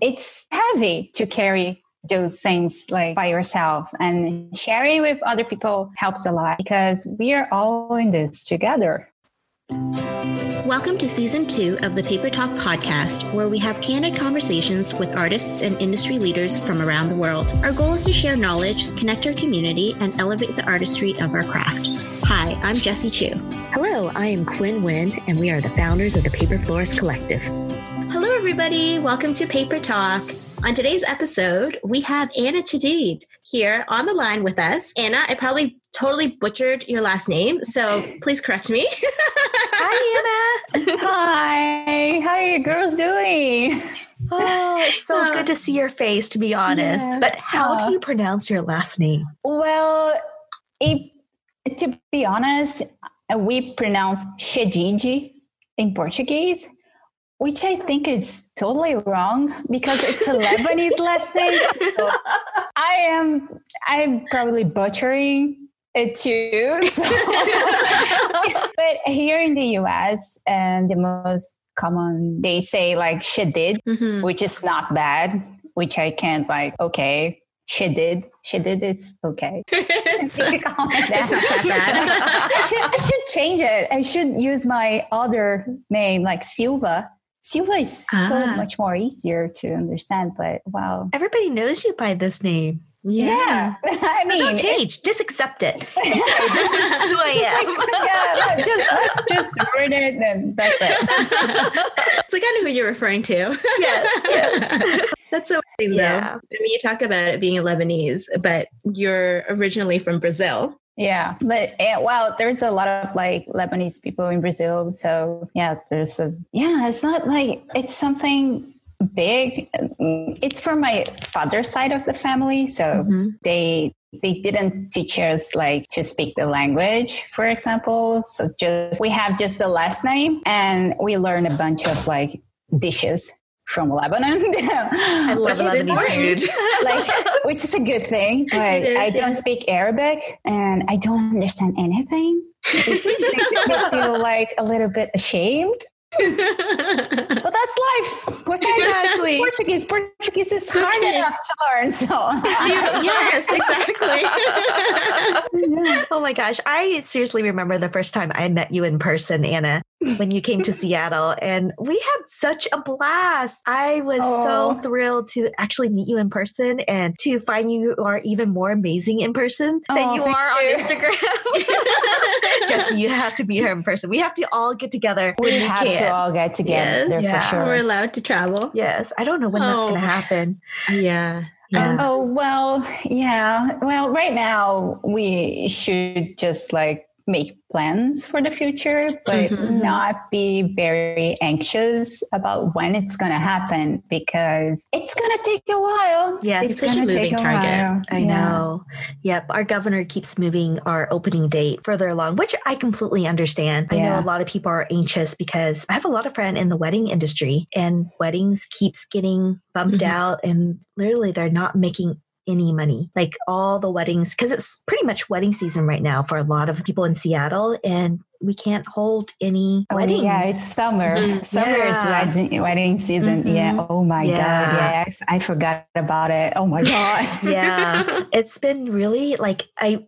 it's heavy to carry those things like by yourself and sharing with other people helps a lot because we are all in this together. Welcome to season two of the Paper Talk podcast, where we have candid conversations with artists and industry leaders from around the world. Our goal is to share knowledge, connect our community, and elevate the artistry of our craft. Hi, I'm Jessie Chu. Hello, I am Quinn Wynn, and we are the founders of the Paper Florist Collective. Hello, everybody. Welcome to Paper Talk. On today's episode, we have Anna Chedid here on the line with us. Anna, I probably totally butchered your last name, so please correct me. Hi, Anna. Hi. How are you girls doing? Oh, it's so uh, good to see your face, to be honest. Yeah. But how uh, do you pronounce your last name? Well, it, to be honest, we pronounce Chedid in Portuguese which I think is totally wrong because it's a Lebanese last name. So I am I'm probably butchering it too. So. but here in the US, and the most common they say like she did, mm-hmm. which is not bad, which I can't like, okay, she did. She did is okay. it's not bad. I should I should change it. I should use my other name like Silva Silva is ah. so much more easier to understand, but wow. Everybody knows you by this name. Yeah. yeah. I mean, don't change. It, just accept it. this is who I am. Like, yeah, just let's just word it and that's it. it's like I know who you're referring to. Yes. yes. That's so funny, yeah. though. I mean, you talk about it being a Lebanese, but you're originally from Brazil. Yeah, but uh, well, there's a lot of like Lebanese people in Brazil. So yeah, there's a yeah. It's not like it's something big. It's from my father's side of the family, so mm-hmm. they they didn't teach us like to speak the language, for example. So just we have just the last name, and we learn a bunch of like dishes from Lebanon. I love Lebanese food. like, which is a good thing, but is, I don't yeah. speak Arabic and I don't understand anything. It makes me feel like a little bit ashamed but that's life. What can exactly. Portuguese? Portuguese is hard okay. enough to learn. So yes, exactly. Mm-hmm. oh my gosh, I seriously remember the first time I met you in person, Anna, when you came to Seattle, and we had such a blast. I was oh. so thrilled to actually meet you in person and to find you are even more amazing in person oh, than you are you. on Instagram. Jessie, you have to be here in person. We have to all get together. We have can. to all get together yes. yeah. for sure. We're allowed to travel. Yes. I don't know when oh. that's going to happen. Yeah. Yeah. Oh, well, yeah. Well, right now we should just like make plans for the future, but mm-hmm. not be very anxious about when it's going to happen because it's going to take a while. Yeah, it's, going to take a target. while. I yeah. know. Yep. Our governor keeps moving our opening date further along, which I completely understand. Yeah. I know a lot of people are anxious because I have a lot of friends in the wedding industry and weddings keeps getting bumped mm-hmm. out and literally they're not making any money. Like all the weddings, because it's pretty much wedding season right now for a lot of people in Seattle, and we can't hold any oh, weddings. Yeah, it's summer. Mm-hmm. Summer yeah. is wedding, wedding season. Mm-hmm. Yeah. Oh my yeah. God. Yeah. I, I forgot about it. Oh my God. yeah. It's been really like, I,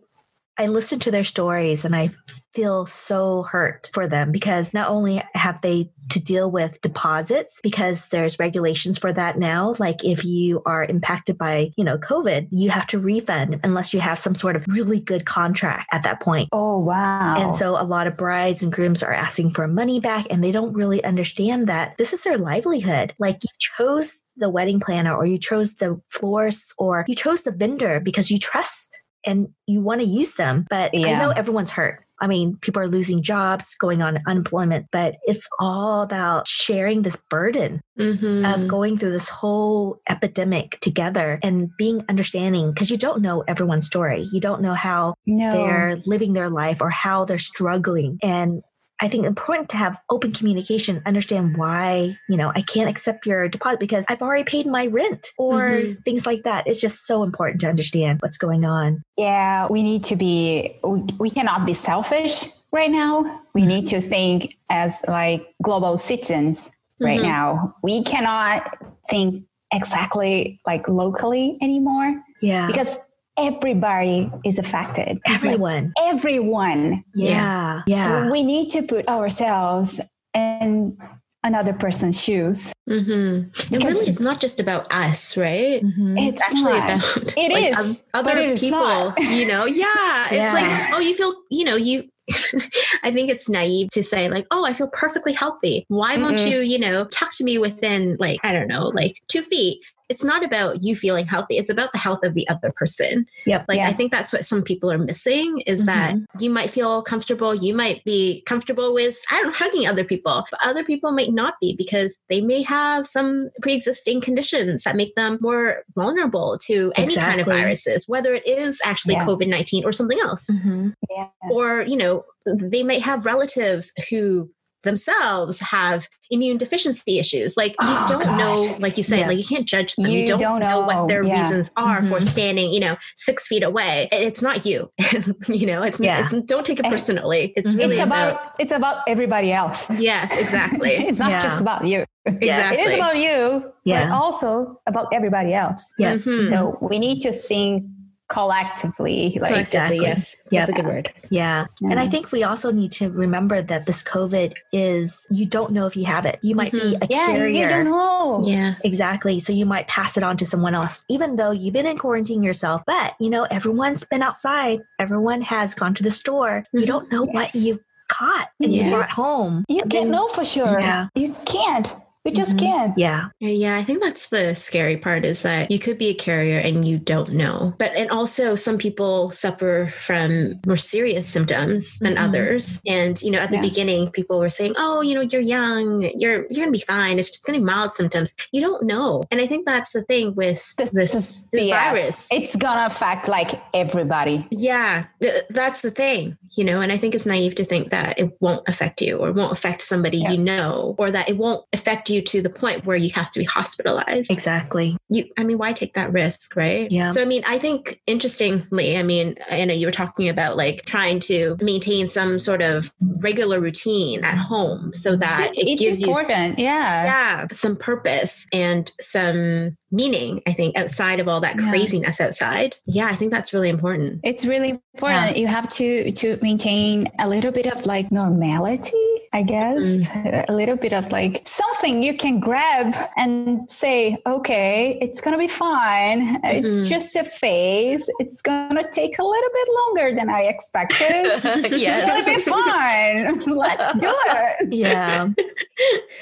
I listen to their stories and I feel so hurt for them because not only have they to deal with deposits because there's regulations for that now like if you are impacted by you know covid you have to refund unless you have some sort of really good contract at that point. Oh wow. And so a lot of brides and grooms are asking for money back and they don't really understand that this is their livelihood. Like you chose the wedding planner or you chose the florist or you chose the vendor because you trust and you want to use them. But yeah. I know everyone's hurt. I mean, people are losing jobs, going on unemployment, but it's all about sharing this burden mm-hmm. of going through this whole epidemic together and being understanding because you don't know everyone's story. You don't know how no. they're living their life or how they're struggling. And I think important to have open communication, understand why, you know, I can't accept your deposit because I've already paid my rent or mm-hmm. things like that. It's just so important to understand what's going on. Yeah, we need to be, we, we cannot be selfish right now. We need to think as like global citizens right mm-hmm. now. We cannot think exactly like locally anymore Yeah. because everybody is affected. everyone. Like, everyone. Yeah. Yeah. So we need to put ourselves in another person's shoes. Mm-hmm. And really, it's not just about us, right? Mhm. It's It's actually not. about It like, is, other it people. You know, yeah. It's like, oh, you feel, you know, you. I think it's naive to say like, oh, I feel perfectly healthy. Why won't Mm-mm. you, you know, talk to me within like I don't know, like two feet? It's not about you feeling healthy. It's about the health of the other person. Yep. Like Yeah. I think that's what some people are missing is that you might feel comfortable, you might be comfortable with I don't know hugging other people, but other people might not be because they may have some pre-existing conditions that make them more vulnerable to any kind of viruses, whether it is actually Yeah. COVID-19 or something else. Mhm. Yes. Or, you know, they might have relatives who themselves have immune deficiency issues. Like you Oh, don't know, like you said, Yeah. like you can't judge them. You, You don't, don't know. what their Yeah. reasons are for Mhm. standing, you know, six feet away. It's not you. you know, it's, Yeah. it's don't take it Eh, personally. It's Mhm. really it's about, about, it's about everybody else. yes, exactly. it's not Yeah. just about you. Exactly. It is about you, Yeah. but also about everybody else. Yeah. Mhm. So we need to think collectively, like Collectively, Exactly. yes. Yeah. That's a good word. Yeah. And I think we also need to remember that this COVID is, you don't know if you have it. You might be a yeah, carrier. you don't know. Yeah. Exactly. So you might pass it on to someone else, even though you've been in quarantine yourself. But, you know, everyone's been outside, everyone has gone to the store. You Mhm. don't know what Yes. you caught and you Yeah. brought home. You can't know for sure. Yeah. You can't. You just Mhm. can't. Yeah. Yeah, I think that's the scary part is that you could be a carrier and you don't know. But and also some people suffer from more serious symptoms than Mhm. others. And you know, at the Yeah. beginning people were saying, "Oh, you know, you're young. You're you're going to be fine. It's just going to be mild symptoms." You don't know. And I think that's the thing with This, this, this this virus. It's gonna affect like everybody. Yeah, th- that's the thing, you know, and I think it's naive to think that it won't affect you or won't affect somebody Yeah. you know or that it won't affect you to the point where you have to be hospitalized Exactly. you i mean why take that risk right Yeah. so i mean i think interestingly i mean i know you were talking about like trying to maintain some sort of regular routine at home so that it it's gives you yeah. yeah some purpose and some meaning i think outside of all that Yeah. craziness outside yeah i think that's really important It's really important. You have to to maintain a little bit of like normality, I guess. A little bit of like something you can grab and say, okay, it's gonna be fine. It's Mhm. just a phase. It's gonna take a little bit longer than I expected. It's gonna be fine. Let's do it. Yeah.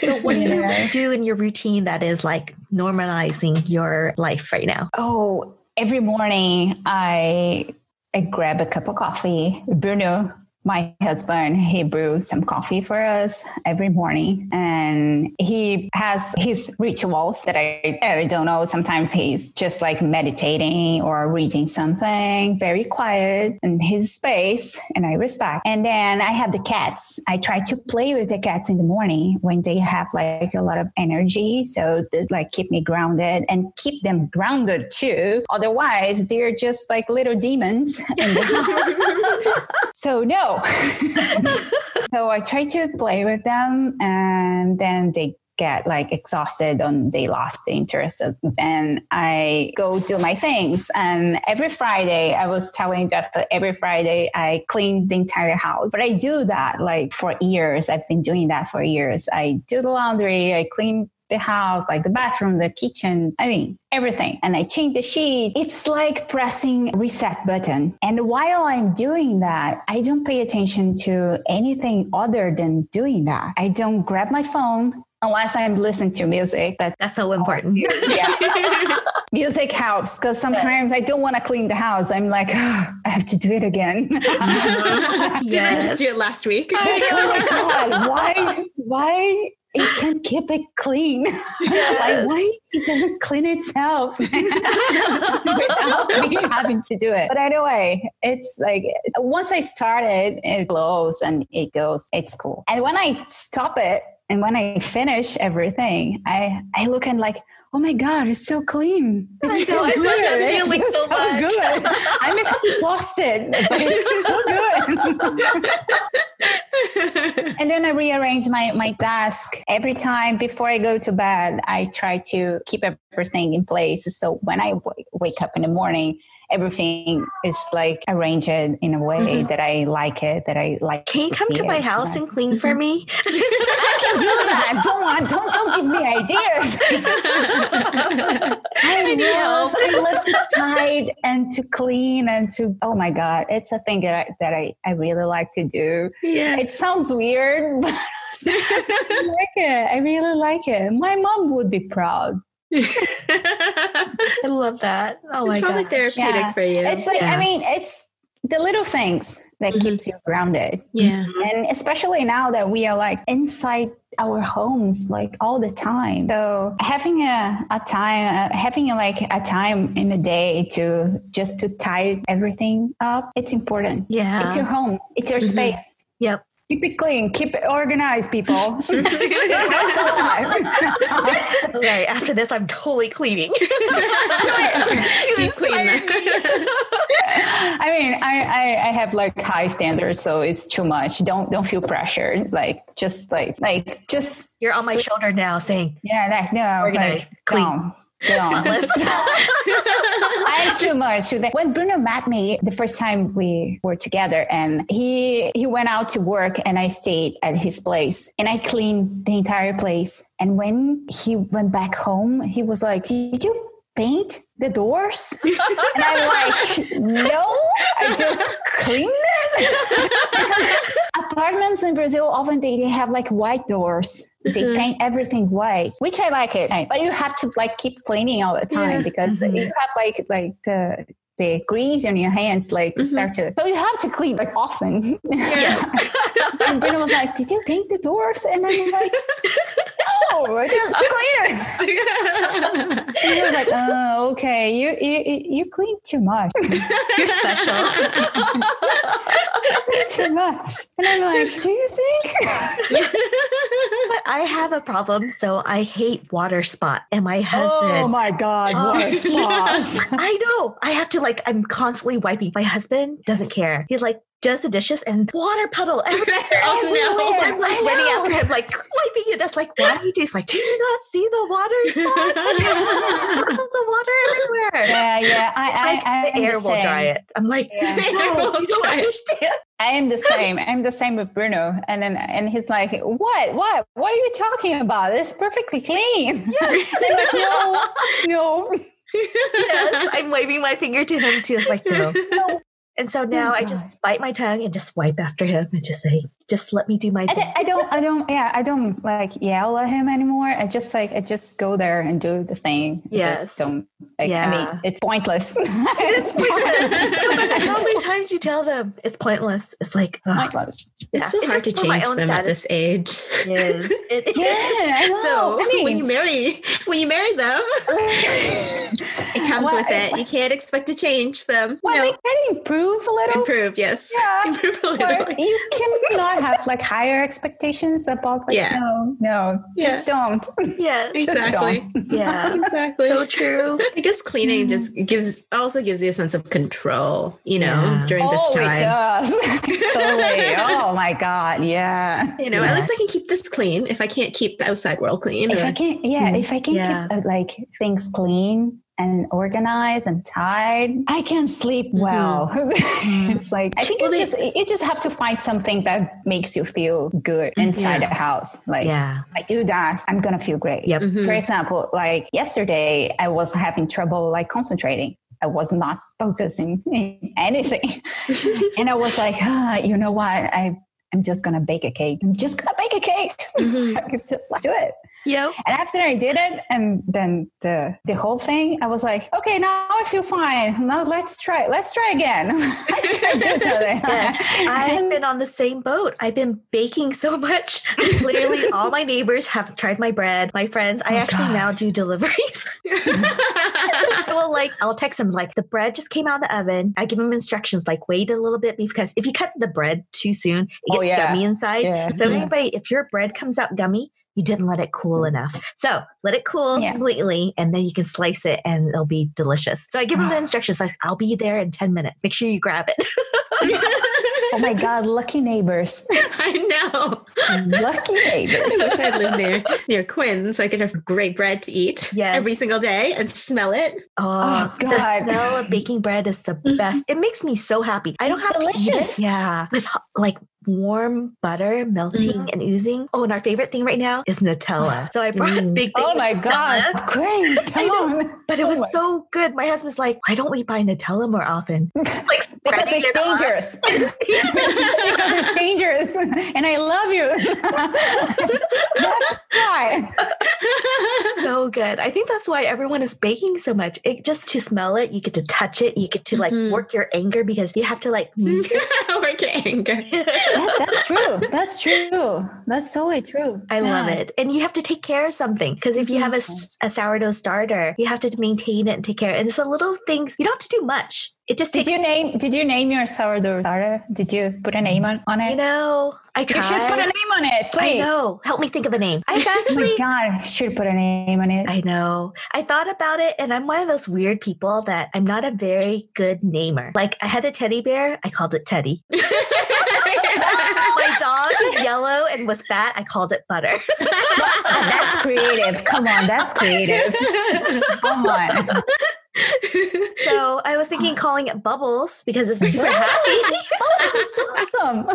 so what do Yeah. you do in your routine that is like normalizing your life right now? Oh, every morning I I grab a cup of coffee. Bruno, my husband, he brews some coffee for us every morning, and he has his rituals that I, I don't know. Sometimes he's just like meditating or reading something, very quiet in his space, and I respect. And then I have the cats. I try to play with the cats in the morning when they have like a lot of energy, so that like keep me grounded and keep them grounded too. Otherwise, they're just like little demons. in the house. so no. so I try to play with them, and then they get like exhausted and they lost the interest. Then I go do my things. And every Friday, I was telling Jess that every Friday I clean the entire house. But I do that like for years. I've been doing that for years. I do the laundry, I clean the house, like the bathroom, the kitchen, I mean, everything. And I change the sheet. It's like pressing reset button. And while I'm doing that, I don't pay attention to anything other than doing that. I don't grab my phone unless I'm listening to music. That That's so important. yeah. music helps because sometimes I don't want to clean the house. I'm like, "Ah, I have to do it again. Did I just do it last week? Like, oh my god, why why it can't keep it clean? like why it doesn't clean itself without me having to do it? But anyway, it's like once I start it, it glows and it goes. It's cool. And when I stop it and when I finish everything, I I look and like. Oh my God, it's so clean. It's so know, good. It's just so good. I'm exhausted, but it's so good. and then I rearrange my, my desk every time before I go to bed. I try to keep everything in place. So when I w- wake up in the morning, everything is like arranged in a way mm-hmm. that I like it, that I like. Can you to come to my house and clean for me? I can do that. Don't don't don't give me ideas. I love I love to tidy and to clean and to oh my god, it's a thing that I, that I, I really like to do. Yeah, it sounds weird, but I like it. I really like it. My mom would be proud. I love that. Oh my it's god. therapeutic yeah. for you. It's like yeah. I mean, it's the little things that mm-hmm. keeps you grounded. Yeah. And especially now that we are like inside our homes like all the time. So having a, a time, uh, having a, like a time in the day to just to tie everything up, it's important. Yeah. It's your home. It's your mm-hmm. space. Yep. Keep it clean. Keep it organized, people. okay, after this, I'm totally cleaning. Deep clean. I mean, I, I, I have like high standards, so it's too much. Don't don't feel pressured. Like just like like just you're on my shoulder now, saying yeah, like no, organized, like, clean. No. I'm too much. When Bruno met me the first time we were together, and he he went out to work, and I stayed at his place, and I cleaned the entire place. And when he went back home, he was like, "Did you paint the doors? and I'm like, no, I just clean it. apartments in Brazil often they, they have like white doors. They mm-hmm. paint everything white, which I like it. But you have to like keep cleaning all the time yeah. because mm-hmm. you have like like the the grease on your hands like mm-hmm. start to so you have to clean like often yes. and Bruno was like did you paint the doors and I'm like no I just clean it he was like oh okay. You you you clean too much. You're special. Too much. And I'm like do you think? But I have a problem so I hate water spot and my husband oh my god oh, water spots I know. I have to like like I'm constantly wiping. My husband doesn't care. He's like, does the dishes and water puddle everywhere. oh no! I'm like running after him, like wiping it. That's like, why do you do? He's like, do you not see the water spot? the water everywhere. Yeah, yeah. I, like, I, I the air the will dry it. I'm like, yeah. no, you don't understand. I am the same. I'm the same with Bruno. And then and he's like, What? What? What are you talking about? It's perfectly clean. Yes. like, no, no yes, I'm waving my finger to him too. It's like, no. no. And so oh now oh, I just bite my tongue and just wipe after him and just say, just let me do my thing. I, I, don't, I don't, yeah, I don't like yell at him anymore. I just like, I just go there and do the thing. Yes. Just don't, like, yeah. I mean, it's pointless. it's pointless. How many times you tell them it's pointless? It's like, pointless. Yeah. It's so it's hard to change them status. at this age. Yes. It, yeah. So I mean, when you marry, when you marry them, it comes well, with it. You can't expect to change them. Well, no. they can improve a little. Improve, yes. Yeah. Improve a little. But you cannot have like higher expectations about like yeah. no no yeah. just don't yeah exactly don't. yeah exactly so true i guess cleaning mm. just gives also gives you a sense of control you know yeah. during oh, this time it does. totally oh my god yeah you know at least i can keep this clean if i can't keep the outside world clean if or, i can't yeah mm, if i can keep uh, like things clean and organized and tied, I can sleep mm-hmm. well. Mm-hmm. it's like I think well, you just you just have to find something that makes you feel good mm-hmm. inside yeah. the house. Like yeah. I do that, I'm gonna feel great. Yep. Mm-hmm. For example, like yesterday I was having trouble like concentrating. I was not focusing in anything. and I was like, ah, you know what? I I'm just gonna bake a cake. I'm just gonna bake a cake. Mm-hmm. just do it. Yep. And after I did it, and then the the whole thing, I was like, okay, now I feel fine. Now let's try. Let's try again. let's try yes, I've been on the same boat. I've been baking so much. Literally, all my neighbors have tried my bread. My friends. I oh, actually God. now do deliveries. I will like I'll text them like the bread just came out of the oven. I give them instructions like wait a little bit because if you cut the bread too soon, it oh, yeah. gummy inside. Yeah. So anybody, if your bread comes out gummy, you didn't let it cool mm. enough. So let it cool yeah. completely and then you can slice it and it'll be delicious. So I give them the ah. instructions like, I'll be there in 10 minutes. Make sure you grab it. Oh my God, lucky neighbors. I know. lucky neighbors. I wish I lived near near Quinn so I could have great bread to eat Yes. every single day and smell it. Oh, Oh, the God. smell of baking bread is the mm-hmm. best. It makes me so happy. I don't It's have to delicious. eat it. Yeah, with like warm butter melting and oozing. Oh, and our favorite thing right now is Nutella. So I brought a Mm. big thing. Oh my God. Nutella, Great. But it Oh was my- so good. My husband's like, why don't we buy Nutella more often? Like Because it's it dangerous. because it's dangerous. And I love you. That's why. so good. I think that's why everyone is baking so much. It just to smell it, you get to touch it, you get to like Mhm. work your anger because you have to like. Work your anger. That- that's true. That's true. That's totally true. I love it. And you have to take care of something because if you have a, a sourdough starter, you have to maintain it and take care. And it's a little things. You don't have to do much. It just Did takes. you name did you name your sourdough starter? Did you put a name on, on it? You know, I tried. You should put a name on it, I know. Help me think of a name. Oh I've Oh my god, I should put a name on it. I know. I thought about it, and I'm one of those weird people that I'm not a very good namer. Like, I had a teddy bear, I called it Teddy. My dog is yellow and was fat, I called it Butter. that's creative. Come on, that's creative. Come on. So I was thinking calling it Bubbles because it's super happy. Oh, that's awesome.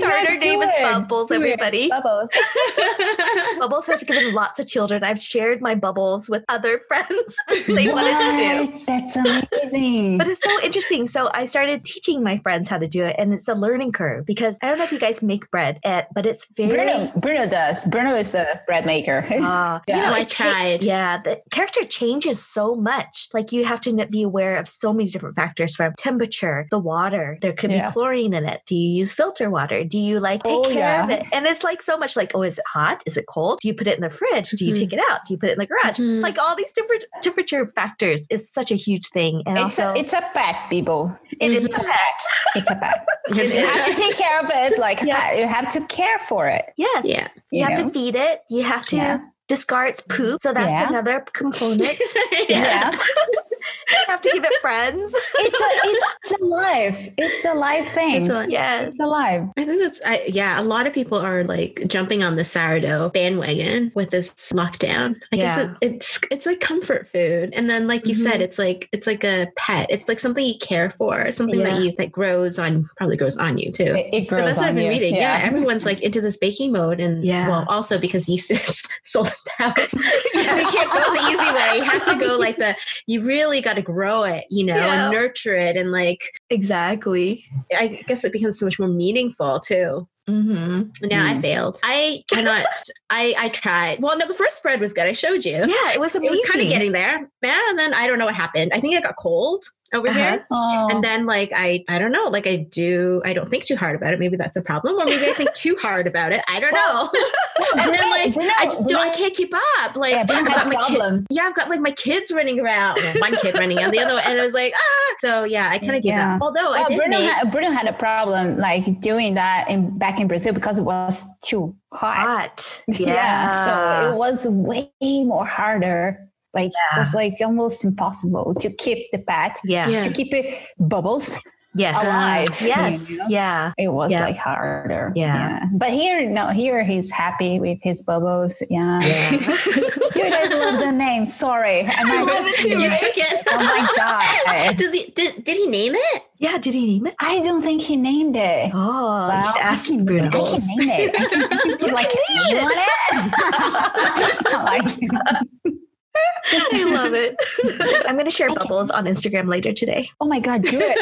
Starter name do is. Bubbles, Do it. everybody. Bubbles. Bubbles has given lots of children. I've shared my bubbles with other friends. they wanted to do. That's amazing. But it's so interesting. So I started teaching my friends how to do it, and it's a learning curve because I don't know if you guys make bread, at, but it's very. Bruno, Bruno does. Bruno is a bread maker. Uh, Yeah. you know, I it cha- tried. Yeah, the character changes so much. Like you have to be aware of so many different factors from temperature, the water. There could Yeah. be chlorine in it. Do you use filter water? Do you like take Oh, care of it? And it's like so much like, oh, is it hot? Is it cold? Do you put it in the fridge? Do you Mhm. take it out? Do you put it in the garage? Mhm. Like all these different temperature factors is such a huge thing. And it's also, a it's a pet, people. it- It's it's a pet. It's a pet. You have to take care of it like Yeah. You have to care for it. yes, yeah. you, you have know? to feed it. You have to Yeah. discard its poop. So that's Yeah. another component. Yes. you have to give it friends. it's a it's a life. It's a life thing. It's It's, a- yes. alive. I think that's I, yeah. A lot of people are like jumping on the sourdough bandwagon with this lockdown. I guess Yeah. it, it's it's like comfort food, and then like you said, Mhm. it's like it's like a pet. It's like something you care for, something Yeah. that you that grows on probably grows on you too. It, it But grows that's what I've been you. reading. Yeah. everyone's like into this baking mode, and Yeah. well, also because yeast is sold out, so you can't go the easy way. You have to go like the. You really got to grow it, you know, Yeah. and nurture it, and like Exactly. I guess it becomes so much more meaningful too. Mm-hmm. Now I Mm. failed. I cannot. I I tried. Well, no, the first spread was good. I showed you. Yeah, it was amazing. It was kind of getting there. And then I don't know what happened. I think I got cold over Uh-huh. here. Oh. And then like I I don't know, like I do I don't think too hard about it. Maybe that's a problem. Or maybe I think too hard about it. I don't know. and then like I just don't I can't keep up. Like yeah, I've got my kid, problem. yeah, I've got like my kids running around. Well, one kid running around, the other one, and it was like, ah. So yeah, I kind of gave Yeah. up. Although I did Bruno, make, had, Bruno had a problem like doing that in back in Brazil because it was too hot. hot. Yeah. Yeah. So it was way more harder. Like it was like almost impossible to keep the pet, yeah. Yeah. to keep it bubbles. Yes. alive, Yes. you know? Yeah. It was Yeah. like harder. Yeah. But here, no, here he's happy with his bubbles. Yeah. Yeah. Dude, I love the name. Sorry. I'm I not- love it too, you right? took it. Oh my God. Does he did, did he name it? yeah. Did he name it? I don't think he named it. Oh, Well, you should I ask can, Bruno. I can name it. I can, I can put like a name on it. like, I love it. I'm going to share bubbles on Instagram later today. oh my God, do it.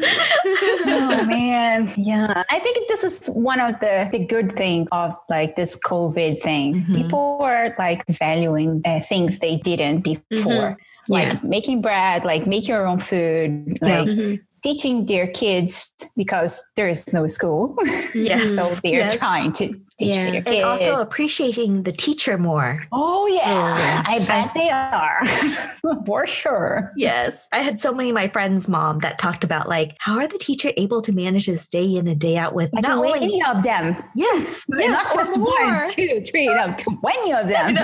oh man. Yeah. I think this is one of the, the good things of like this COVID thing. Mhm. People were like valuing uh, things they didn't before. Like Yeah. making bread, like make your own food, like Mhm. teaching their kids because there is no school. Yes. so they're Yes. trying to teach Yeah. their And also appreciating the teacher more. oh yeah, oh, yes. I bet they are for sure. Yes. I had so many of my friends' mom that talked about like, how are the teacher able to manage this day in and day out with Like not only twenty of them, yes, yes, not just more. one, two, three, no, twenty of them,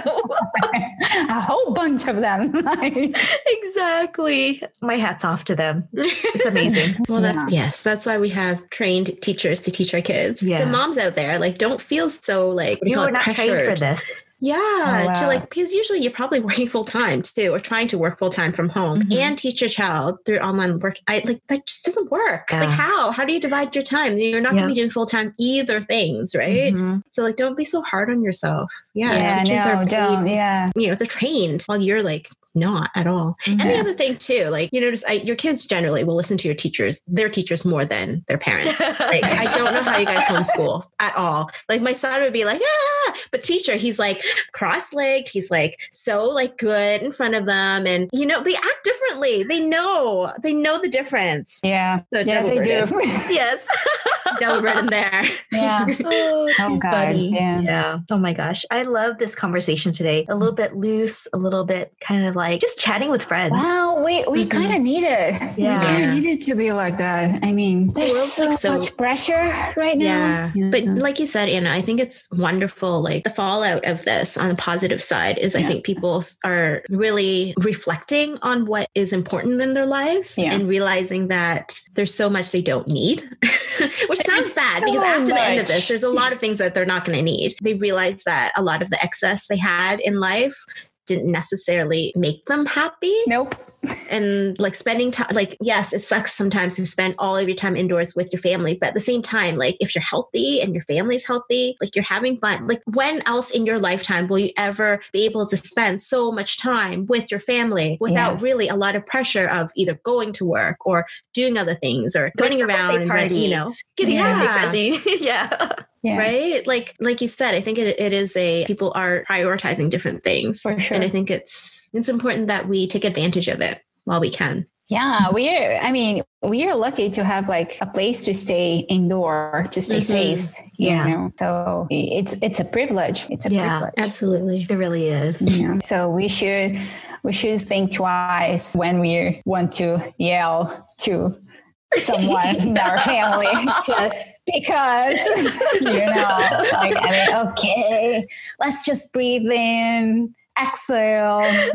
a whole bunch of them. exactly. My hat's off to them. It's amazing. well, that's Yeah. yes, that's why we have trained teachers to teach our kids. Yeah. So moms out there, like, don't feel so like you You call were it, not trained for this. Yeah, Oh, to like because usually you're probably working full time too, or trying to work full time from home Mhm. and teach your child through online work. I like that just doesn't work. Like how? How do you divide your time? You're not going to be doing full time either things, right? Mhm. So like, don't be so hard on yourself. Yeah, Yeah, teachers no, are paid- don't. Yeah. You know, they're trained while you're like not at all. And the other thing too, like you notice, I, your kids generally will listen to your teachers, their teachers more than their parents. Like I don't know how you guys homeschool at all. Like my son would be like, ah, but teacher, he's like cross-legged. He's like so like good in front of them, and you know they act differently. They know, they know the difference. Yeah. So Yeah, double they do. yes. double burden there. yeah. Oh, Oh, God, yeah. Yeah. Oh my gosh. I love this conversation today. A little bit loose, a little bit kind of like just chatting with friends. Wow, we, we Mhm. kind of need it. Yeah. We kind of need it to be like that. I mean, there's so, like, so- much pressure right now. Yeah. now. But like you said, Anna, I think it's wonderful. Like the fallout of this on the positive side is I think people are really reflecting on what is important in their lives Yeah. and realizing that there's so much they don't need, which sounds bad because so after the end of this, there's a lot of things that they're not going to need. They realize that a lot of the excess they had in life didn't necessarily make them happy Nope. and like spending time like yes it sucks sometimes to spend all of your time indoors with your family but at the same time like if you're healthy and your family's healthy like you're having fun like when else in your lifetime will you ever be able to spend so much time with your family without Yes. really a lot of pressure of either going to work or doing other things or Going running around and you know Getting Yeah. busy. yeah. Yeah. right like like you said i think it, it is a people are prioritizing different things For sure. and i think it's it's important that we take advantage of it while we can Yeah, we're. I mean, we are lucky to have like a place to stay indoor to stay Mhm. safe. You Yeah. know, so it's it's a privilege. It's a Yeah. privilege. absolutely It really is. Yeah. So we should we should think twice when we want to yell to someone in our family just because you know like i mean okay let's just breathe in exhale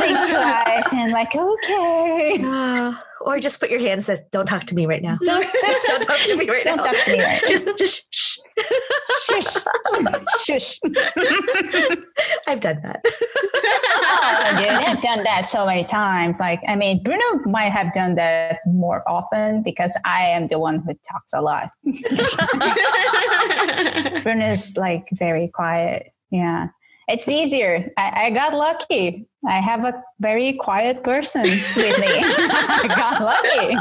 think twice and like okay Uh, or just put your hand and says, "Don't talk to me right now." don't, Don't talk to me right don't now. talk to me right now. Just, just. Shh. Shush shush I've done that. oh, dude, I've done that so many times. Like, I mean, Bruno might have done that more often because I am the one who talks a lot. Bruno's like very quiet. Yeah. It's easier. I, I got lucky. I have a very quiet person with me. I got lucky.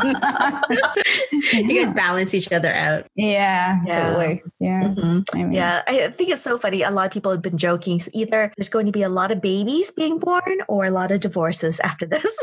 you guys balance each other out. yeah, Yeah. totally. Yeah. Mhm. I mean, Yeah, I think it's so funny. A lot of people have been joking. So either there's going to be a lot of babies being born or a lot of divorces after this.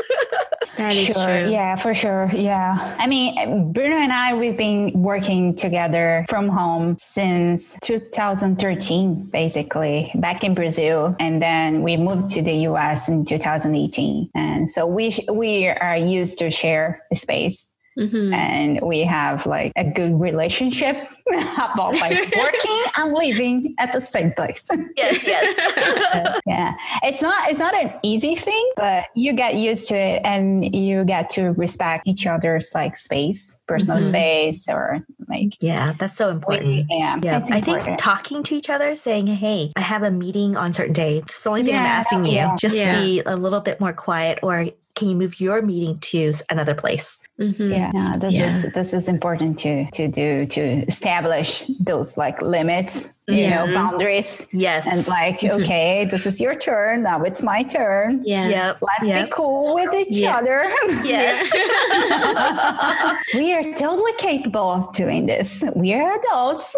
That is sure. true. Yeah, for sure. Yeah. I mean, Bruno and I, we've been working together from home since 2013, basically, back in Brazil. And then we moved to the US in 2018. And so we, sh- we are used to share the space. Mhm. And we have like a good relationship about like working and living at the same place. yes, yes. yeah it's not it's not an easy thing but you get used to it and you get to respect each other's like space personal Mhm. space or like yeah, that's so important. yeah Yeah, it's I think talking to each other, saying, "Hey, I have a meeting on certain day." It's the only thing I'm Yeah, asking you. yeah. Just Yeah. be a little bit more quiet, or can you move your meeting to another place? Mhm. yeah, yeah this Yeah. is this is important to to do to establish those like limits you Yeah. know mm-hmm. boundaries Yes, and like mm-hmm. okay this is your turn now it's my turn Yeah. yep, let's yep. be cool with each Yeah. other yeah we are totally capable of doing this we are adults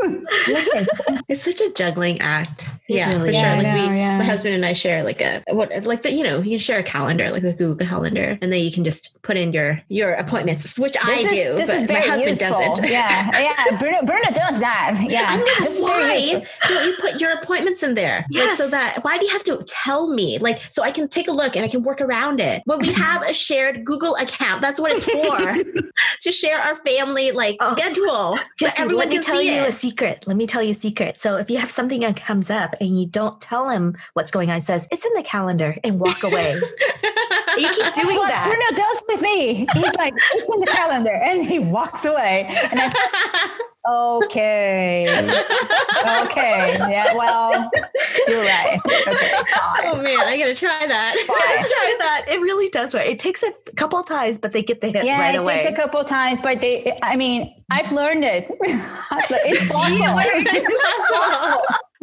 It's such a juggling act. Yeah, really for is. sure. Yeah, Like know, we, yeah. my husband and I share like a what like the you know you can share a calendar like a Google calendar, and then you can just put in your your appointments, which I is- do, This but is my husband useful. doesn't. Yeah, yeah. Bruno, Bruno does that. Yeah, I'm like, this is very why useful. don't you put your appointments in there? Like so that why do you have to tell me? Like so I can take a look and I can work around it. When we have a shared Google account, that's what it's for. to share our family like Oh. schedule. So Just everyone let me can tell see you a secret. Let me tell you a secret. So if you have something that comes up and you don't tell him what's going on, it says it's in the calendar and walk away. you keep doing That's what that. Bruno does with me. He's like, it's in the calendar, and he walks away. And I, okay, okay, yeah. Well, you're right. Okay, fine. oh man, I gotta try that. Let's try that. It really does work. It takes a couple of times, but they get the hit Yeah, right it takes a couple times, but they. I mean, I've learned it. it's possible.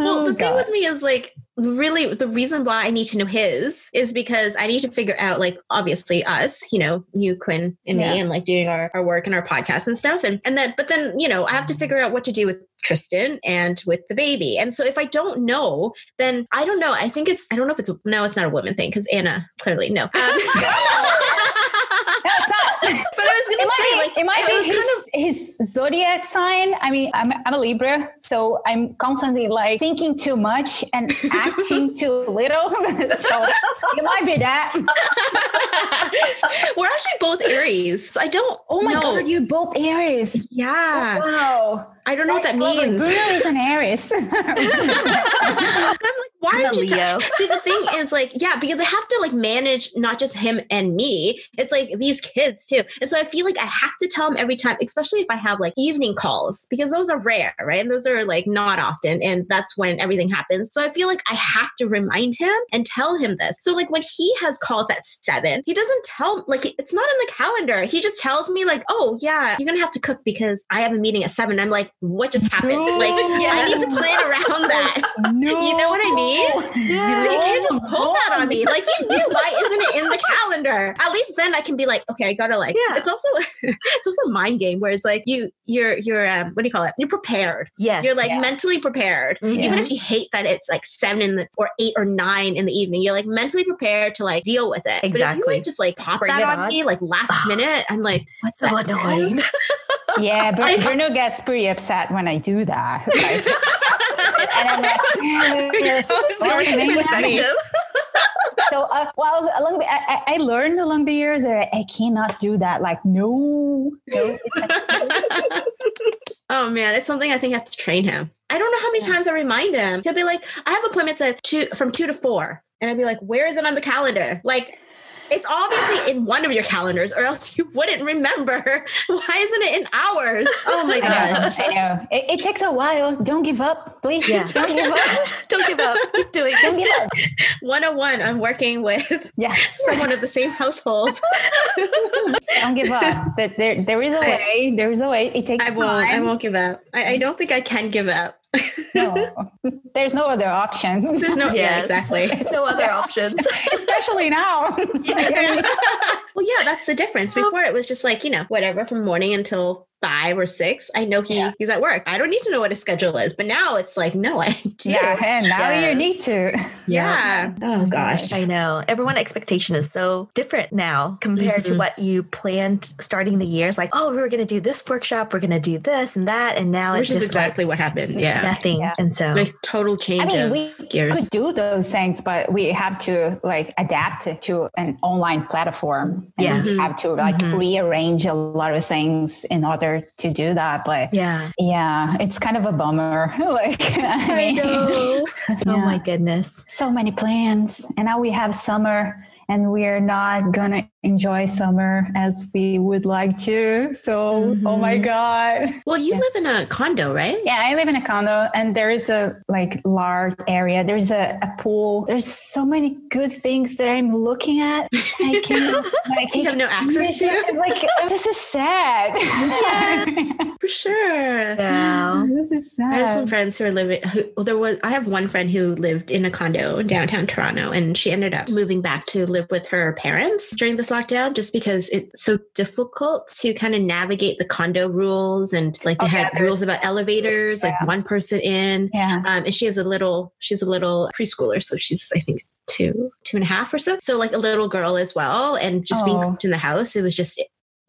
Well, Oh, the thing with me is like really the reason why I need to know his is because I need to figure out like obviously us, you know, you, Quinn, and Yeah. me, and like doing our, our work and our podcast and stuff. And and then but then, you know, I have to figure out what to do with Tristan and with the baby. And so if I don't know, then I don't know. I think it's I don't know if it's no, it's not a woman thing because Anna clearly no. Um, No, it's not. but I was gonna It say might like be, it might be was kind his, his zodiac sign. I mean, I'm, I'm a Libra, so I'm constantly like thinking too much and acting too little. so it might be that. We're actually both Aries. I don't. Oh my know. God, you're both Aries. Yeah, oh, Wow. I don't know what that lovely. means. Bruno is an Aries. I'm like, why I'm a you? Leo. ta- See, the thing is, like, yeah, because I have to like manage not just him and me. It's like these kids too, and so I feel like I have to tell him every time, especially if I have like evening calls, because those are rare, right? And those are like not often, and that's when everything happens. So I feel like I have to remind him and tell him this. So like when he has calls at seven, he doesn't tell like it's not in the calendar. He just tells me like, oh yeah, you're gonna have to cook because I have a meeting at seven. I'm like, what just happened? Like I need to plan around that. no. You know what I mean? Yeah. You can't just pull that on me. Like you knew why isn't it in the calendar? At least then I can be like, okay, I gotta like. Yeah. It's also it's also a mind game where it's like you you're you're um what do you call it? You're prepared. Yes. You're like Yeah. mentally prepared. Mhm. Even if you hate that it's like seven in the or eight or nine in the evening, you're like mentally prepared to like deal with it. Exactly. But if you like just like pop Spring that on, on. me like last minute, I'm like, what's so that? annoying. Yeah, Bru- Bruno gets pretty upset when I do that. Like, and I'm like, yes, sorry, so uh, well along the, I, I I learned along the years that I cannot do that like no no oh man, it's something I think I have to train him. I don't know how many Yeah. times I remind him. He'll be like, I have appointments at two from two to four. And I'd be like, where is it on the calendar? Like, it's obviously in one of your calendars, or else you wouldn't remember. Why isn't it in ours? Oh my I know, gosh. I know. It, it takes a while don't give up please Yeah. don't give up Don't give up. Keep doing don't give up 101, I'm working with yes someone of the same household. don't give up but there there is a way there is a way it takes I won't, I won't give up. I, I don't think I can give up. No there's no other option There's no, yeah, Yes. exactly. No other options. especially now well, yeah, that's the difference. Before it was just like, you know, whatever from morning until five or six. I know he Yeah. he's at work. I don't need to know what his schedule is. But now it's like, no, I do. yeah and now you need to Yeah. Oh gosh. I know. Everyone expectation is so different now compared to Mhm. what you planned starting the year. It's like, oh, we were going to do this workshop, we're going to do this and that, and now Which it's just exactly what happened. Yeah. nothing. Yeah. And so, Like total I mean, we gears. could do those things, but we have to like adapt to an online platform. And Yeah. have to like Mhm. rearrange a lot of things in order to do that. But yeah. yeah, it's kind of a bummer. like, I, know. Oh my goodness. so many plans, and now we have summer. And we're not gonna enjoy summer as we would like to. So, oh my Mhm. God. well, you Yeah. live in a condo, right? Yeah, I live in a condo and there is a like large area. There's a, a pool. There's so many good things that I'm looking at. I can like You have no access to? Like this is sad. For sure. Yeah. this is sad. I have some friends who are living. Who, well, there was. I have one friend who lived in a condo in downtown Toronto, and she ended up moving back to live with her parents during this lockdown, just because it's so difficult to kind of navigate the condo rules and like they Oh, yeah, had rules about elevators, like one person in. Yeah. Um, and she has a little. She's a little preschooler, so she's I think two, two and a half or so. So like a little girl as well, and just being Oh. cooped in the house, it was just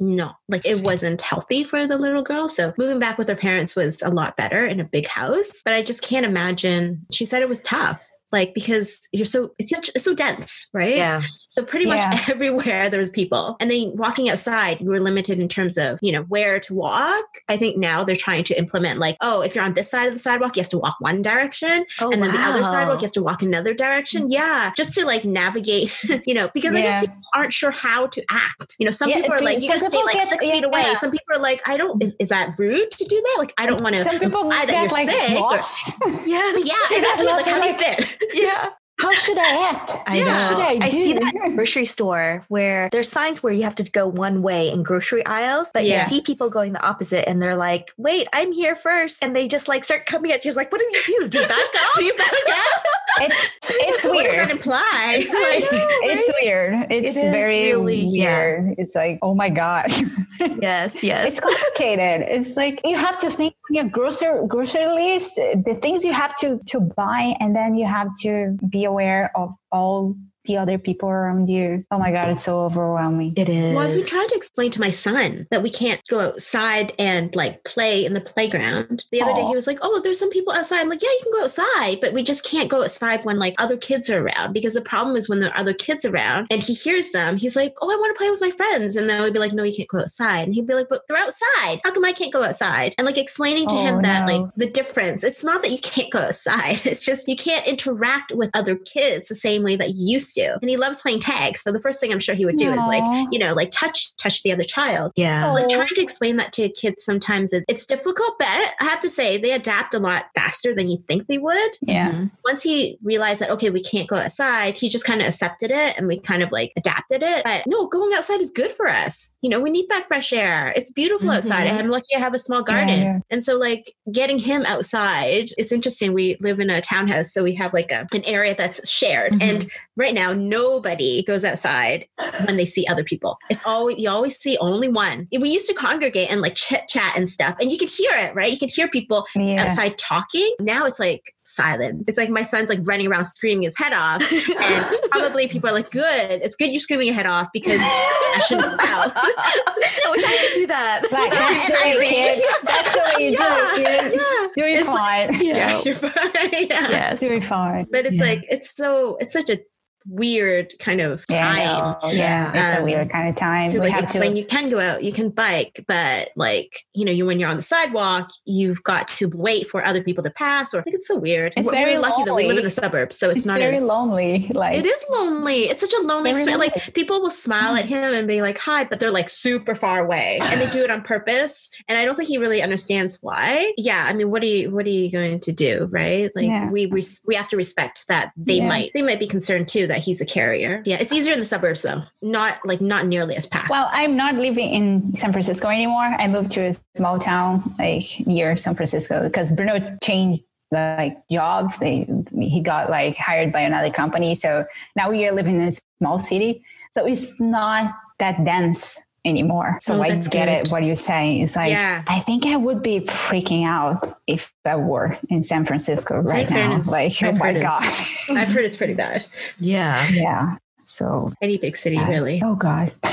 no, like it wasn't healthy for the little girl. So moving back with her parents was a lot better in a big house. But I just can't imagine. She said it was tough. Like because you're so it's such it's so dense, right? Yeah. So pretty much Yeah. everywhere there's people. And then walking outside, you were limited in terms of, you know, where to walk. I think now they're trying to implement like, oh, if you're on this side of the sidewalk, you have to walk one direction. Oh, and then the other sidewalk, you have to walk another direction. Mm. Yeah. Just to like navigate, you know, because I guess people aren't sure how to act. You know, some Yeah, people are like, you gotta stay like six feet yeah. away. Some people are like, I don't, is, is that rude to do that? Like, I don't want to Some people that you're like sick. or- lost. Yes. yeah, exactly. Like, how do you fit? Yeah. How should I act? I Yeah. know. What should I do? see that at the grocery store where there's signs where you have to go one way in grocery aisles, but Yeah. you see people going the opposite and they're like, wait, I'm here first. And they just like start coming at you. It's like, what do you do? Do you back up? Do you back up? It's it's What does that weird. imply? It's like, it's weird. It's It very really- yeah. weird. It's like, oh my God. yes, yes. it's complicated. It's like you have to think on your grocery grocery list, the things you have to to buy, and then you have to be aware of all the other people around you. Oh my God, it's so overwhelming. it is. Well, I've been trying to explain to my son that we can't go outside and like play in the playground. The other day, he was like, "Oh, there's some people outside." I'm like, "Yeah, you can go outside, but we just can't go outside when like other kids are around because the problem is when there are other kids around and he hears them, he's like, "Oh, I want to play with my friends," and then we'd be like, "No, you can't go outside," and he'd be like, "But they're outside. How come I can't go outside?" And like explaining to Oh, him that no. like the difference. It's not that you can't go outside. It's just you can't interact with other kids the same way that you used to. And he loves playing tag. So the first thing I'm sure he would do is like, you know, like touch touch the other child. yeah. Like trying to explain that to kids sometimes it's difficult, but I have to say they adapt a lot faster than you think they would. Yeah. Mhm. Once he realized that okay, we can't go outside, he just kind of accepted it and we kind of like adapted it. But no, going outside is good for us. You know, we need that fresh air. It's beautiful outside. Mhm. I'm lucky I have a small garden. yeah. And so like getting him outside, it's interesting. We live in a townhouse, so we have like a, an area that's shared. Mhm. And right now nobody goes outside when they see other people. It's always you always see only one. We used to congregate and like chit chat and stuff, and you could hear it, right? You could hear people Yeah. outside talking. Now it's like silent. It's like my son's like running around screaming his head off, and probably people are like, "Good, it's good you're screaming your head off because I shouldn't out." I wish I could do that. Like that's the way, kid. That's the way you do it, kid. yeah, Doing It's like- fine. yeah, you're fine. yeah. Yes. Doing fine. but it's Yeah. like it's so it's such a weird kind of time. know. yeah. It's Um, a weird kind of time. to like have explain to. you can go out, you can bike, but like you know, you when you're on the sidewalk, you've got to wait for other people to pass. Or I think it's so weird. It's we're, very we're lucky that we live in the suburbs, so it's, It's not very as lonely. Like It is lonely. It's such a lonely Very experience. lonely. Like people will smile at him and be like, "Hi," but they're like super far away, and they do it on purpose. And I don't think he really understands why. Yeah, I mean, what are you what are you going to do, right? Like Yeah. we res- we have to respect that they Yeah. might they might be concerned too that he's a carrier. Yeah, it's easier in the suburbs though. Not like not nearly as packed. Well, I'm not living in San Francisco anymore. I moved to a small town like near San Francisco because Bruno changed like jobs. They he got like hired by another company. So now we are living in a small city. So it's not that dense anymore. So Oh, I get good. it what you're saying. It's like Yeah. I think I would be freaking out if I were in San Francisco right now. Like, oh I've my heard God. it's- I've heard it's pretty bad. Yeah. yeah. So Any big city, yeah. really. Oh God.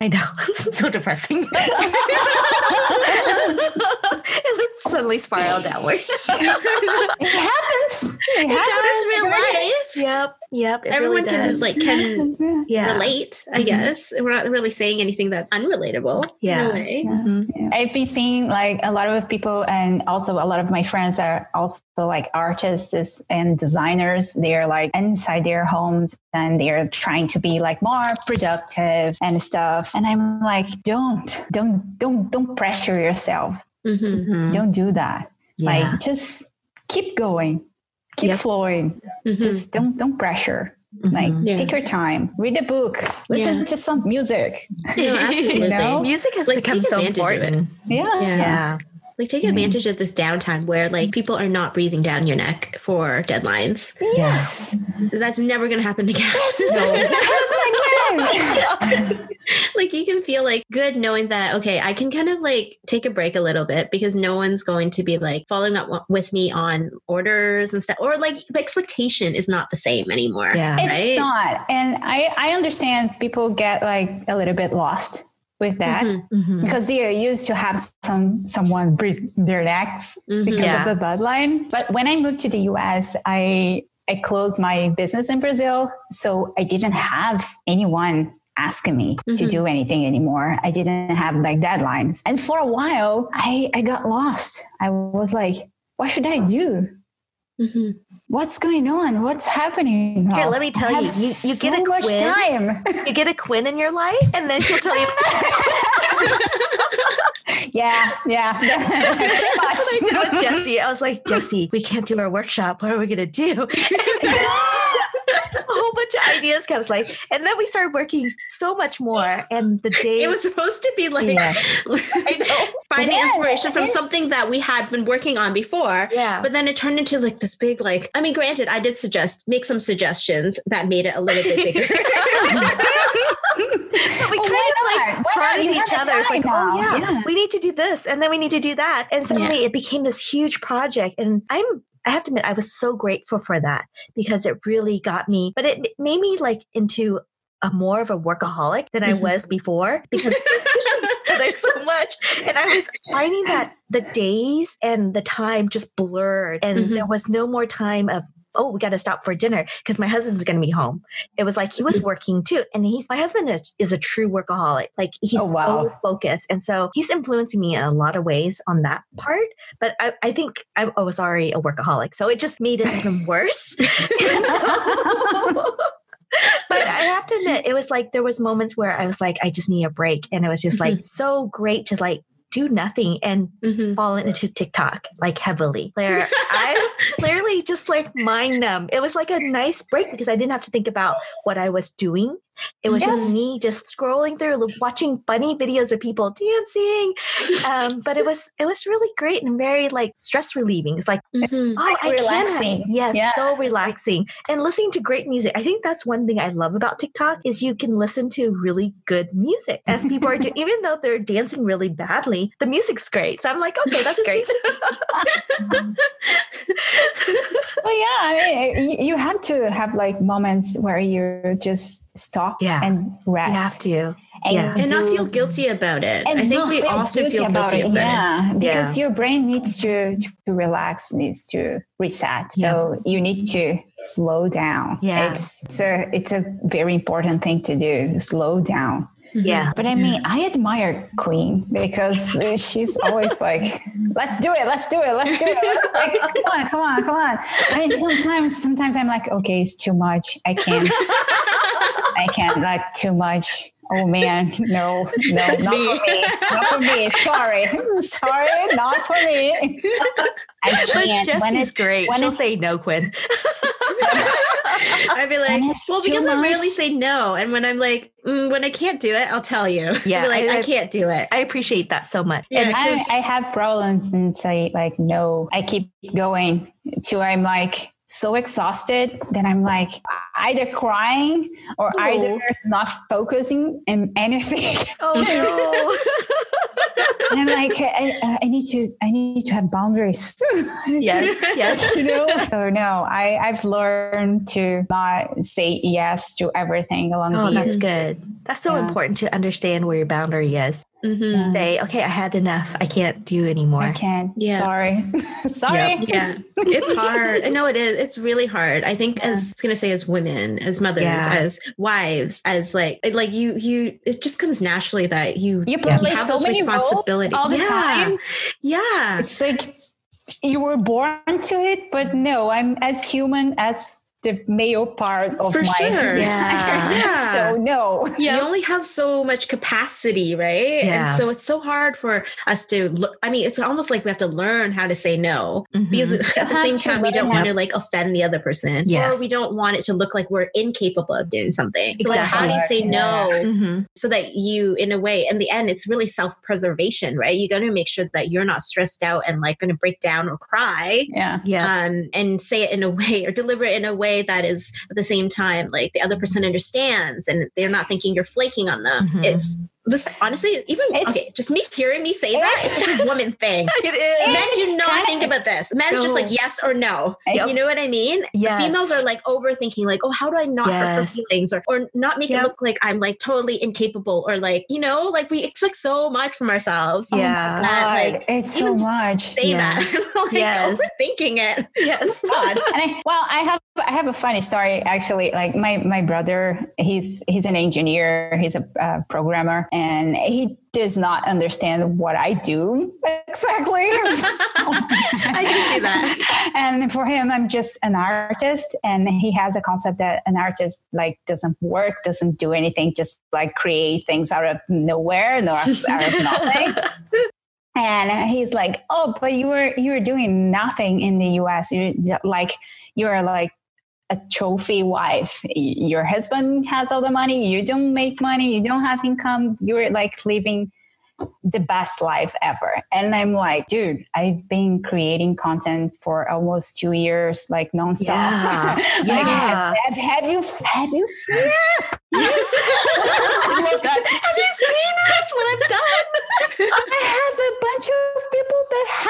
I know. so depressing. it like suddenly spiraled downward. it happens. It happens. That's real life. yep. Yep. It Everyone really can does. like can yeah. relate, I Mhm. guess. We're not really saying anything that's unrelatable. Yeah. In a way. Mhm. I've been seeing like a lot of people, and also a lot of my friends are also like artists and designers. They're like inside their homes and they're trying to be like more productive and stuff. And I'm like, don't, don't, don't, don't pressure yourself. Mhm. Mhm. Don't do that. Yeah. Like, just keep going, keep Yep. flowing. Mhm. Just don't, don't pressure. Like, Mhm. Yeah. take your time, read a book, listen Yeah. to some music. No, absolutely. You know? Music has Like, become so advantage of important. Yeah. Yeah. Yeah. Like take Mhm. advantage of this downtime where like people are not breathing down your neck for deadlines. Yes. That's never gonna happen again. again. like you can feel like good knowing that okay, I can kind of like take a break a little bit because no one's going to be like following up with me on orders and stuff, or like the expectation is not the same anymore. Yeah. It's not. And I, I understand people get like a little bit lost with that Mhm, Mhm. because they are used to have some someone breathe their necks mhm. because Yeah. of the bloodline. But when I moved to the US, I I closed my business in Brazil. So I didn't have anyone asking me mm-hmm. to do anything anymore. I didn't have like deadlines. And for a while, I, I got lost. I was like, what should I do? What's going on? What's happening? Here, let me tell you. You, you so get a much Quinn, time. you get a Quinn in your life, and then she'll tell you. yeah, yeah. I did with Jesse. I was like, Jesse, we can't do our workshop. What are we gonna do? a whole bunch of ideas comes like and then we started working so much more and the day it was supposed to be like yeah. I know finding yeah, inspiration from something that we had been working on before yeah but then it turned into like this big like I mean granted I did suggest make some suggestions that made it a little bit bigger but we well, oh, kind of like prodding each other. It's like, oh, now. oh yeah, yeah, we need to do this, and then we need to do that, and suddenly yeah. it became this huge project. And I'm I have to admit, I was so grateful for that because it really got me, but it made me like into a more of a workaholic than I mm-hmm. was before because there's so much. And I was finding that the days and the time just blurred and mm-hmm. there was no more time of oh, we got to stop for dinner because my husband's going to be home. It was like he was mm-hmm. working too. And he's, my husband is, a true workaholic. Like he's oh, wow. so focused. And so he's influencing me in a lot of ways on that part. But I, I think I, I was already a workaholic. So it just made it even worse. but I have to admit, it was like there was moments where I was like, I just need a break. And it was just like mm-hmm. so great to like do nothing and mm-hmm. fall into TikTok like heavily. Where I just like mind numb. It was like a nice break because I didn't have to think about what I was doing it was yes. just me just scrolling through, watching funny videos of people dancing. Um, but it was it was really great and very like stress relieving. It's like mm-hmm. oh, like I relaxing. Can yes, yeah. so relaxing. And listening to great music. I think that's one thing I love about TikTok is you can listen to really good music as people are doing. Even though they're dancing really badly, the music's great. So I'm like, okay, that's great. well, yeah, I mean, you have to have like moments where you just stop stop yeah. and rest. You have to. And, yeah. and not feel guilty about it. I think we often feel about guilty it. about yeah. it. Because yeah. your brain needs to, to relax, needs to reset. So you need to slow down. Yeah. It's, it's a it's a very important thing to do. Slow down. Yeah. Mm-hmm. But I mean, I admire Quinn because she's always like, let's do it, let's do it, let's do it. Let's like, come on, come on, come on. I mean, sometimes, sometimes I'm like, okay, it's too much. I can't, I can't like too much. Oh man, no, no, not me. for me. Not for me. Sorry. Sorry, not for me. I can't. But when it's great. When She'll say no, Quinn. I'd be like, well, because I rarely say no. And when I'm like, mm, when I can't do it, I'll tell you. Yeah. like, I, I, can't do it. I appreciate that so much. Yeah, and I, I have problems and say like, no, I keep going to I'm like, so exhausted that I'm like either crying or oh. either not focusing in anything. Oh no. and I'm like, I, I, need to, I need to have boundaries. yes, yes. You know. So no, I, I've learned to not say yes to everything along oh, the that's good. That's so yeah. important to understand where your boundary is. Mm-hmm. Say, okay, I had enough. I can't do anymore. I can't. Yeah. Sorry. Sorry. Yep. Yeah. It's hard. I know it is. It's really hard. I think yeah. as I was gonna say as women, as mothers, yeah. as wives, as like like you you it just comes naturally that you you, you have so many responsibilities all the yeah. time. Yeah. It's like you were born to it, but no, I'm as human as the male part of For my sure. Yeah. yeah. So no. Yeah. You only have so much capacity, right? Yeah. And so it's so hard for us to look. I mean, it's almost like we have to learn how to say no mm-hmm. because at the same time we don't want to like offend the other person. Yes. Or we don't want it to look like we're incapable of doing something. So exactly. like how do you say no mm-hmm. so that you in a way in the end it's really self-preservation, right? You gotta make sure that you're not stressed out and like gonna break down or cry. Yeah. Yeah. Um, and say it in a way or deliver it in a way way that is at the same time like the other person understands and they're not thinking you're flaking on them. Mm-hmm. It's this honestly, even It's- okay, just me hearing me say that, it's like a woman thing. It is. Men do It's not kinda- think about this. Men's just like yes or no. Yep. You know what I mean? Yes. Females are like overthinking, like, oh, how do I not hurt her feelings or or not make Yep. it look like I'm like totally incapable or like, you know, like we expect so much from ourselves. Yeah. That, God, like, it's so even just much. Say Yeah. that. like Yes. overthinking it. Yes. God. and I, well, I have I have a funny story actually. Like my my brother, he's he's an engineer, he's a uh, programmer, and he does not understand what I do exactly. I can see that. and for him, I'm just an artist, and he has a concept that an artist like doesn't work, doesn't do anything, just like create things out of nowhere, no, out of nothing. And he's like, "Oh, but you were you were doing nothing in the U.S. You like you're like a trophy wife. Your husband has all the money. You don't make money. You don't have income. You're like living the best life ever." And I'm like, "Dude, I've been creating content for almost two years, like nonstop. Yeah. like, Yeah. have, have, you have you seen it? I love that. Have you seen this? What I've done? I have a bunch of people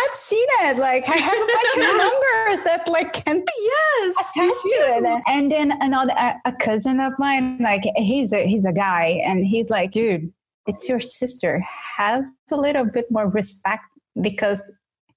have seen it. Like I have a bunch Yes. of numbers that like can Yes. attest to it. And then another a, a cousin of mine, like he's a he's a guy, and he's like, dude, it's your sister. Have a little bit more respect because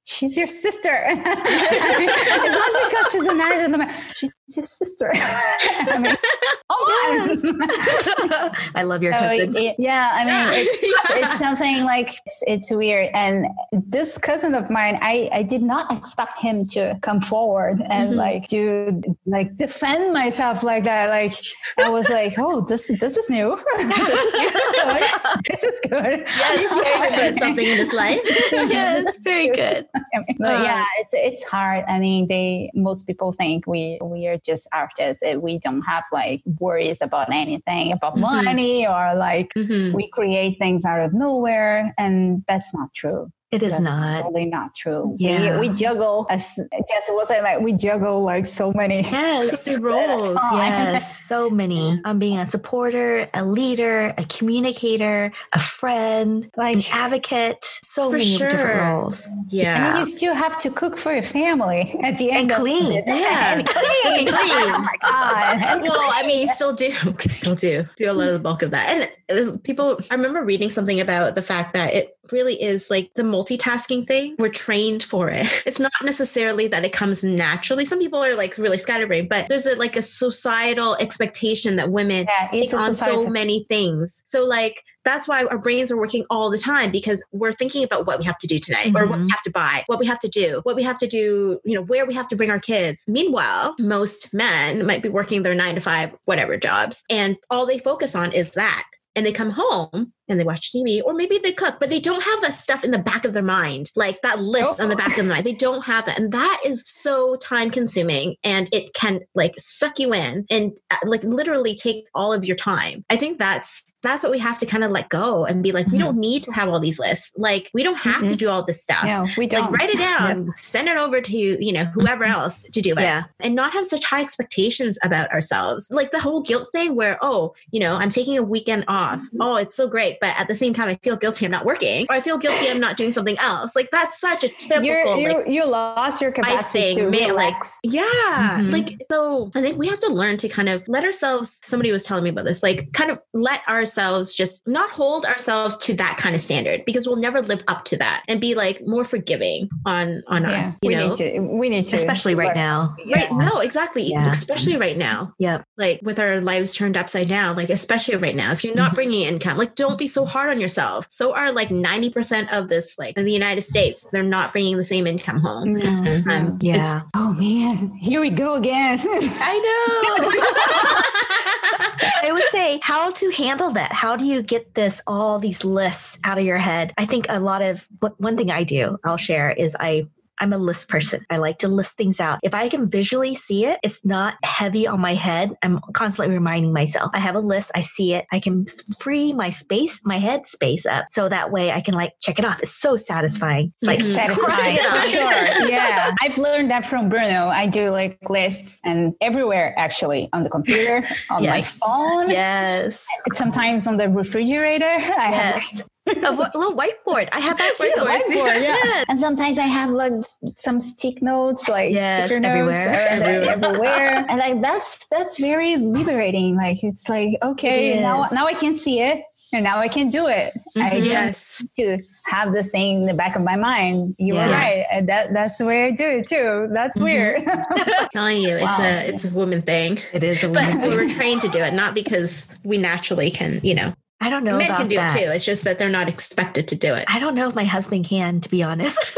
she's your sister. it's not because she's an artist. I'm She's your sister. I mean, oh I love your So, cousin. it- yeah, I mean, it's, it's something like it's, it's weird. And this cousin of mine, I, I did not expect him to come forward and Mhm. like to like defend myself like that. Like I was like, oh, this this is new. this is good. This is good. Yes, very good something in this life. yes, very good. I mean, but yeah, it's it's hard. I mean, they most people think we we are just artists. that We don't have like worries about anything about Mhm. money or like Mhm. we create things out of nowhere, and that's not true. It is That's not. totally not true. Yeah. We, we juggle, as Jesse was saying, like we juggle like so many. Yes. So many roles. Yes, so many. I'm being a supporter, a leader, a communicator, a friend, Like, an advocate. So many sure. different roles. Yeah, and you still have to cook for your family at the end. And clean. Yeah. and clean. And clean. Oh my god. And well, I mean, you still do, still do do a lot of the bulk of that. And uh, people, I remember reading something about the fact that it really is like the multitasking thing. We're trained for it. It's not necessarily that it comes naturally. Some people are like really scatterbrained, but there's a, like a societal expectation that women yeah, take on society. so many things. So like that's why our brains are working all the time because we're thinking about what we have to do tonight or what we Mhm. have to buy, what we have to do, what we have to do, you know, where we have to bring our kids. Meanwhile, most men might be working their 9 to 5 whatever jobs and all they focus on is that. And they come home and they watch TV or maybe they cook, but they don't have that stuff in the back of their mind, like that list on the back of their mind. They don't have that. And that is so time consuming and it can like suck you in and uh, like literally take all of your time. I think that's that's what we have to kind of let go and be like, we Mhm. don't need to have all these lists. Like we don't have to Mhm. do all this stuff. No, we don't. Like write it down, send it over to, you know, whoever else to do it Yeah. and not have such high expectations about ourselves. Like the whole guilt thing where, oh, you know, I'm taking a weekend off. Oh, it's so great. But at the same time, I feel guilty I'm not working or I feel guilty I'm not doing something else. Like that's such a typical, You're, you like, you lost your capacity thing, to man, like- relax. yeah. Mhm. Like, so I think we have to learn to kind of let ourselves, somebody was telling me about this, like kind of let ourselves just not hold ourselves to that kind of standard because we'll never live up to that and be like more forgiving on, on yeah, us, you we know? need to. We need to, Especially right learn. now. Right. Yeah. No, exactly. Yeah. Especially right now. Yep. Like with our lives turned upside down, like especially right now, if you're not Mhm. bringing income, like don't be so hard on yourself. So are like 90% of this, like in the United States, they're not bringing the same income home. No, Um. Yeah. it's- Oh man, here we go again. I know. I would say how to handle that. How do you get this, all these lists out of your head? I think a lot of what one thing I do, I'll share is I I'm a list person. I like to list things out. If I can visually see it, it's not heavy on my head. I'm constantly reminding myself. I have a list. I see it. I can free my space, my head space up, so that way I can like check it off. It's so satisfying. Mm-hmm. Like It's satisfying for sure. Yeah, I've learned that from Bruno. I do like lists and everywhere actually on the computer, on my phone, Yes. sometimes on the refrigerator. I have Yes. A little whiteboard. I have that too. Whiteboard, whiteboard, yeah. Yes. And sometimes I have like some stick notes, like Yes, sticker notes everywhere. around Everywhere. everywhere. and like that's that's very liberating. Like it's like okay, It now now I can see it, and now I can do it. I Mhm. don't Yes. to have the thing in the back of my mind. You were right, and that that's the way I do it too. That's Mhm. weird. telling you, it's Wow. a it's a woman thing. It is a But woman we thing. were trained to do it, not because we naturally can, you know. I don't know Men can do that. it too. It's just that they're not expected to do it. I don't know if my husband can, to be honest.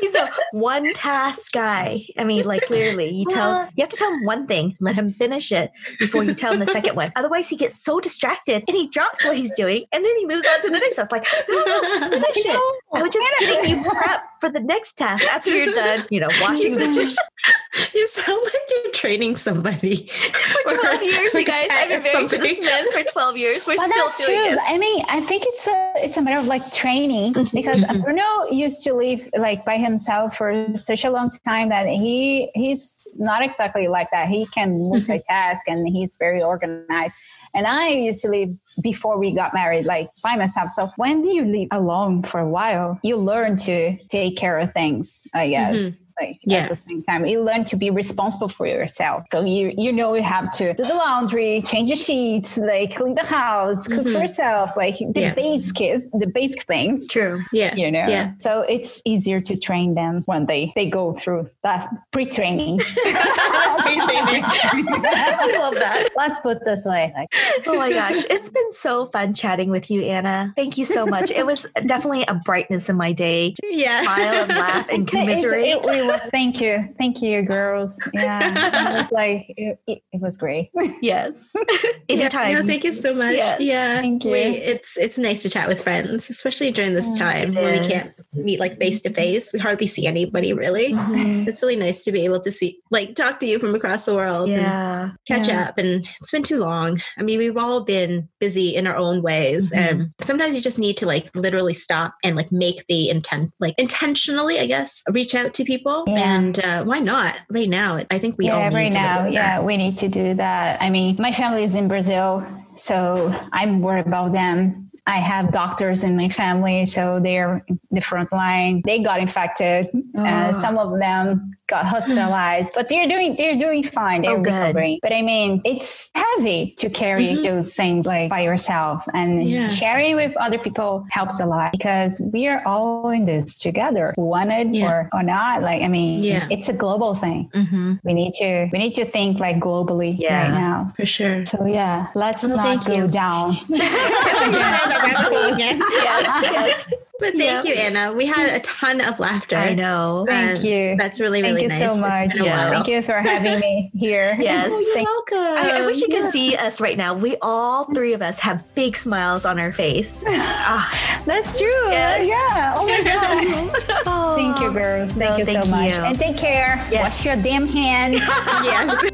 He's a one task guy. I mean, like clearly, you tell you have to tell him one thing, let him finish it before you tell him the second one. Otherwise, he gets so distracted and he drops what he's doing, and then he moves on to the next task. Like, no, no, finish it. I was just getting you prep for the next task after you're done. You know, washing the dishes. you sound like you're training somebody For 12 years, you guys. I've been married to this man for 12 years. We're But still that's doing true. it. I mean, I think it's a it's a matter of like training because Mhm. Bruno used to live like by himself for such a long time that he he's not exactly like that. He can multitask and he's very organized. And I used to live before we got married, like by myself. So when do you live alone for a while, you learn to take care of things, I guess. Mm-hmm. Like Yeah. at the same time, you learn to be responsible for yourself. So you you know you have to do the laundry, change the sheets, like clean the house, cook for Mhm. yourself, like the Yeah. basic the basic things True. Yeah. you know Yeah. so it's easier to train them when they they go through that pre-training Pre-training. I love that. let's put this way like, Oh my gosh. It's been so fun chatting with you, Anna. Thank you so much. It was definitely a brightness in my day. Yeah. Smile and laugh and commiserate. it, it was, thank you thank you girls yeah it was like it, it, it was great yes. Yeah, Anytime. No, thank you so much. Yes, yeah. thank you. We, it's it's nice to chat with friends, especially during this time it when we can't meet like face to face. We hardly see anybody really. Mhm. It's really nice to be able to see like talk to you from across the world and Yeah. catch Yeah. up and it's been too long i mean we've all been busy in our own ways Mhm. and sometimes you just need to like literally stop and like make the intent like intentionally i guess reach out to people Yeah. and uh, why not? Right now i think we all yeah need right now. bit yeah we need to do that. I mean my family is in brazil so i'm worried about them. I have doctors in my family so they're the front line. They got infected Oh. uh, some of them got hospitalized but they're doing they're doing fine they're Oh, good. recovering but i mean it's heavy to carry Mhm. those things like by yourself and Yeah. sharing with other people helps a lot because we are all in this together wanted Yeah. or, or not like i mean Yeah. it's a global thing Mhm. we need to we need to think like globally Yeah. right now for sure so yeah let's Well, not thank go you. down Yes. yes. But thank Yeah. you anna we had a ton of laughter I know. thank And you that's really really nice. thank you so much while. thank you for having me here Yes. oh, you're Thank- welcome I, I wish you Yeah. could see us right now. We all three of us have big smiles on our face. Ah, that's true Yes. yeah oh my god thank you girls thank No, you thank so much you. and take care Yes. wash your damn hands yes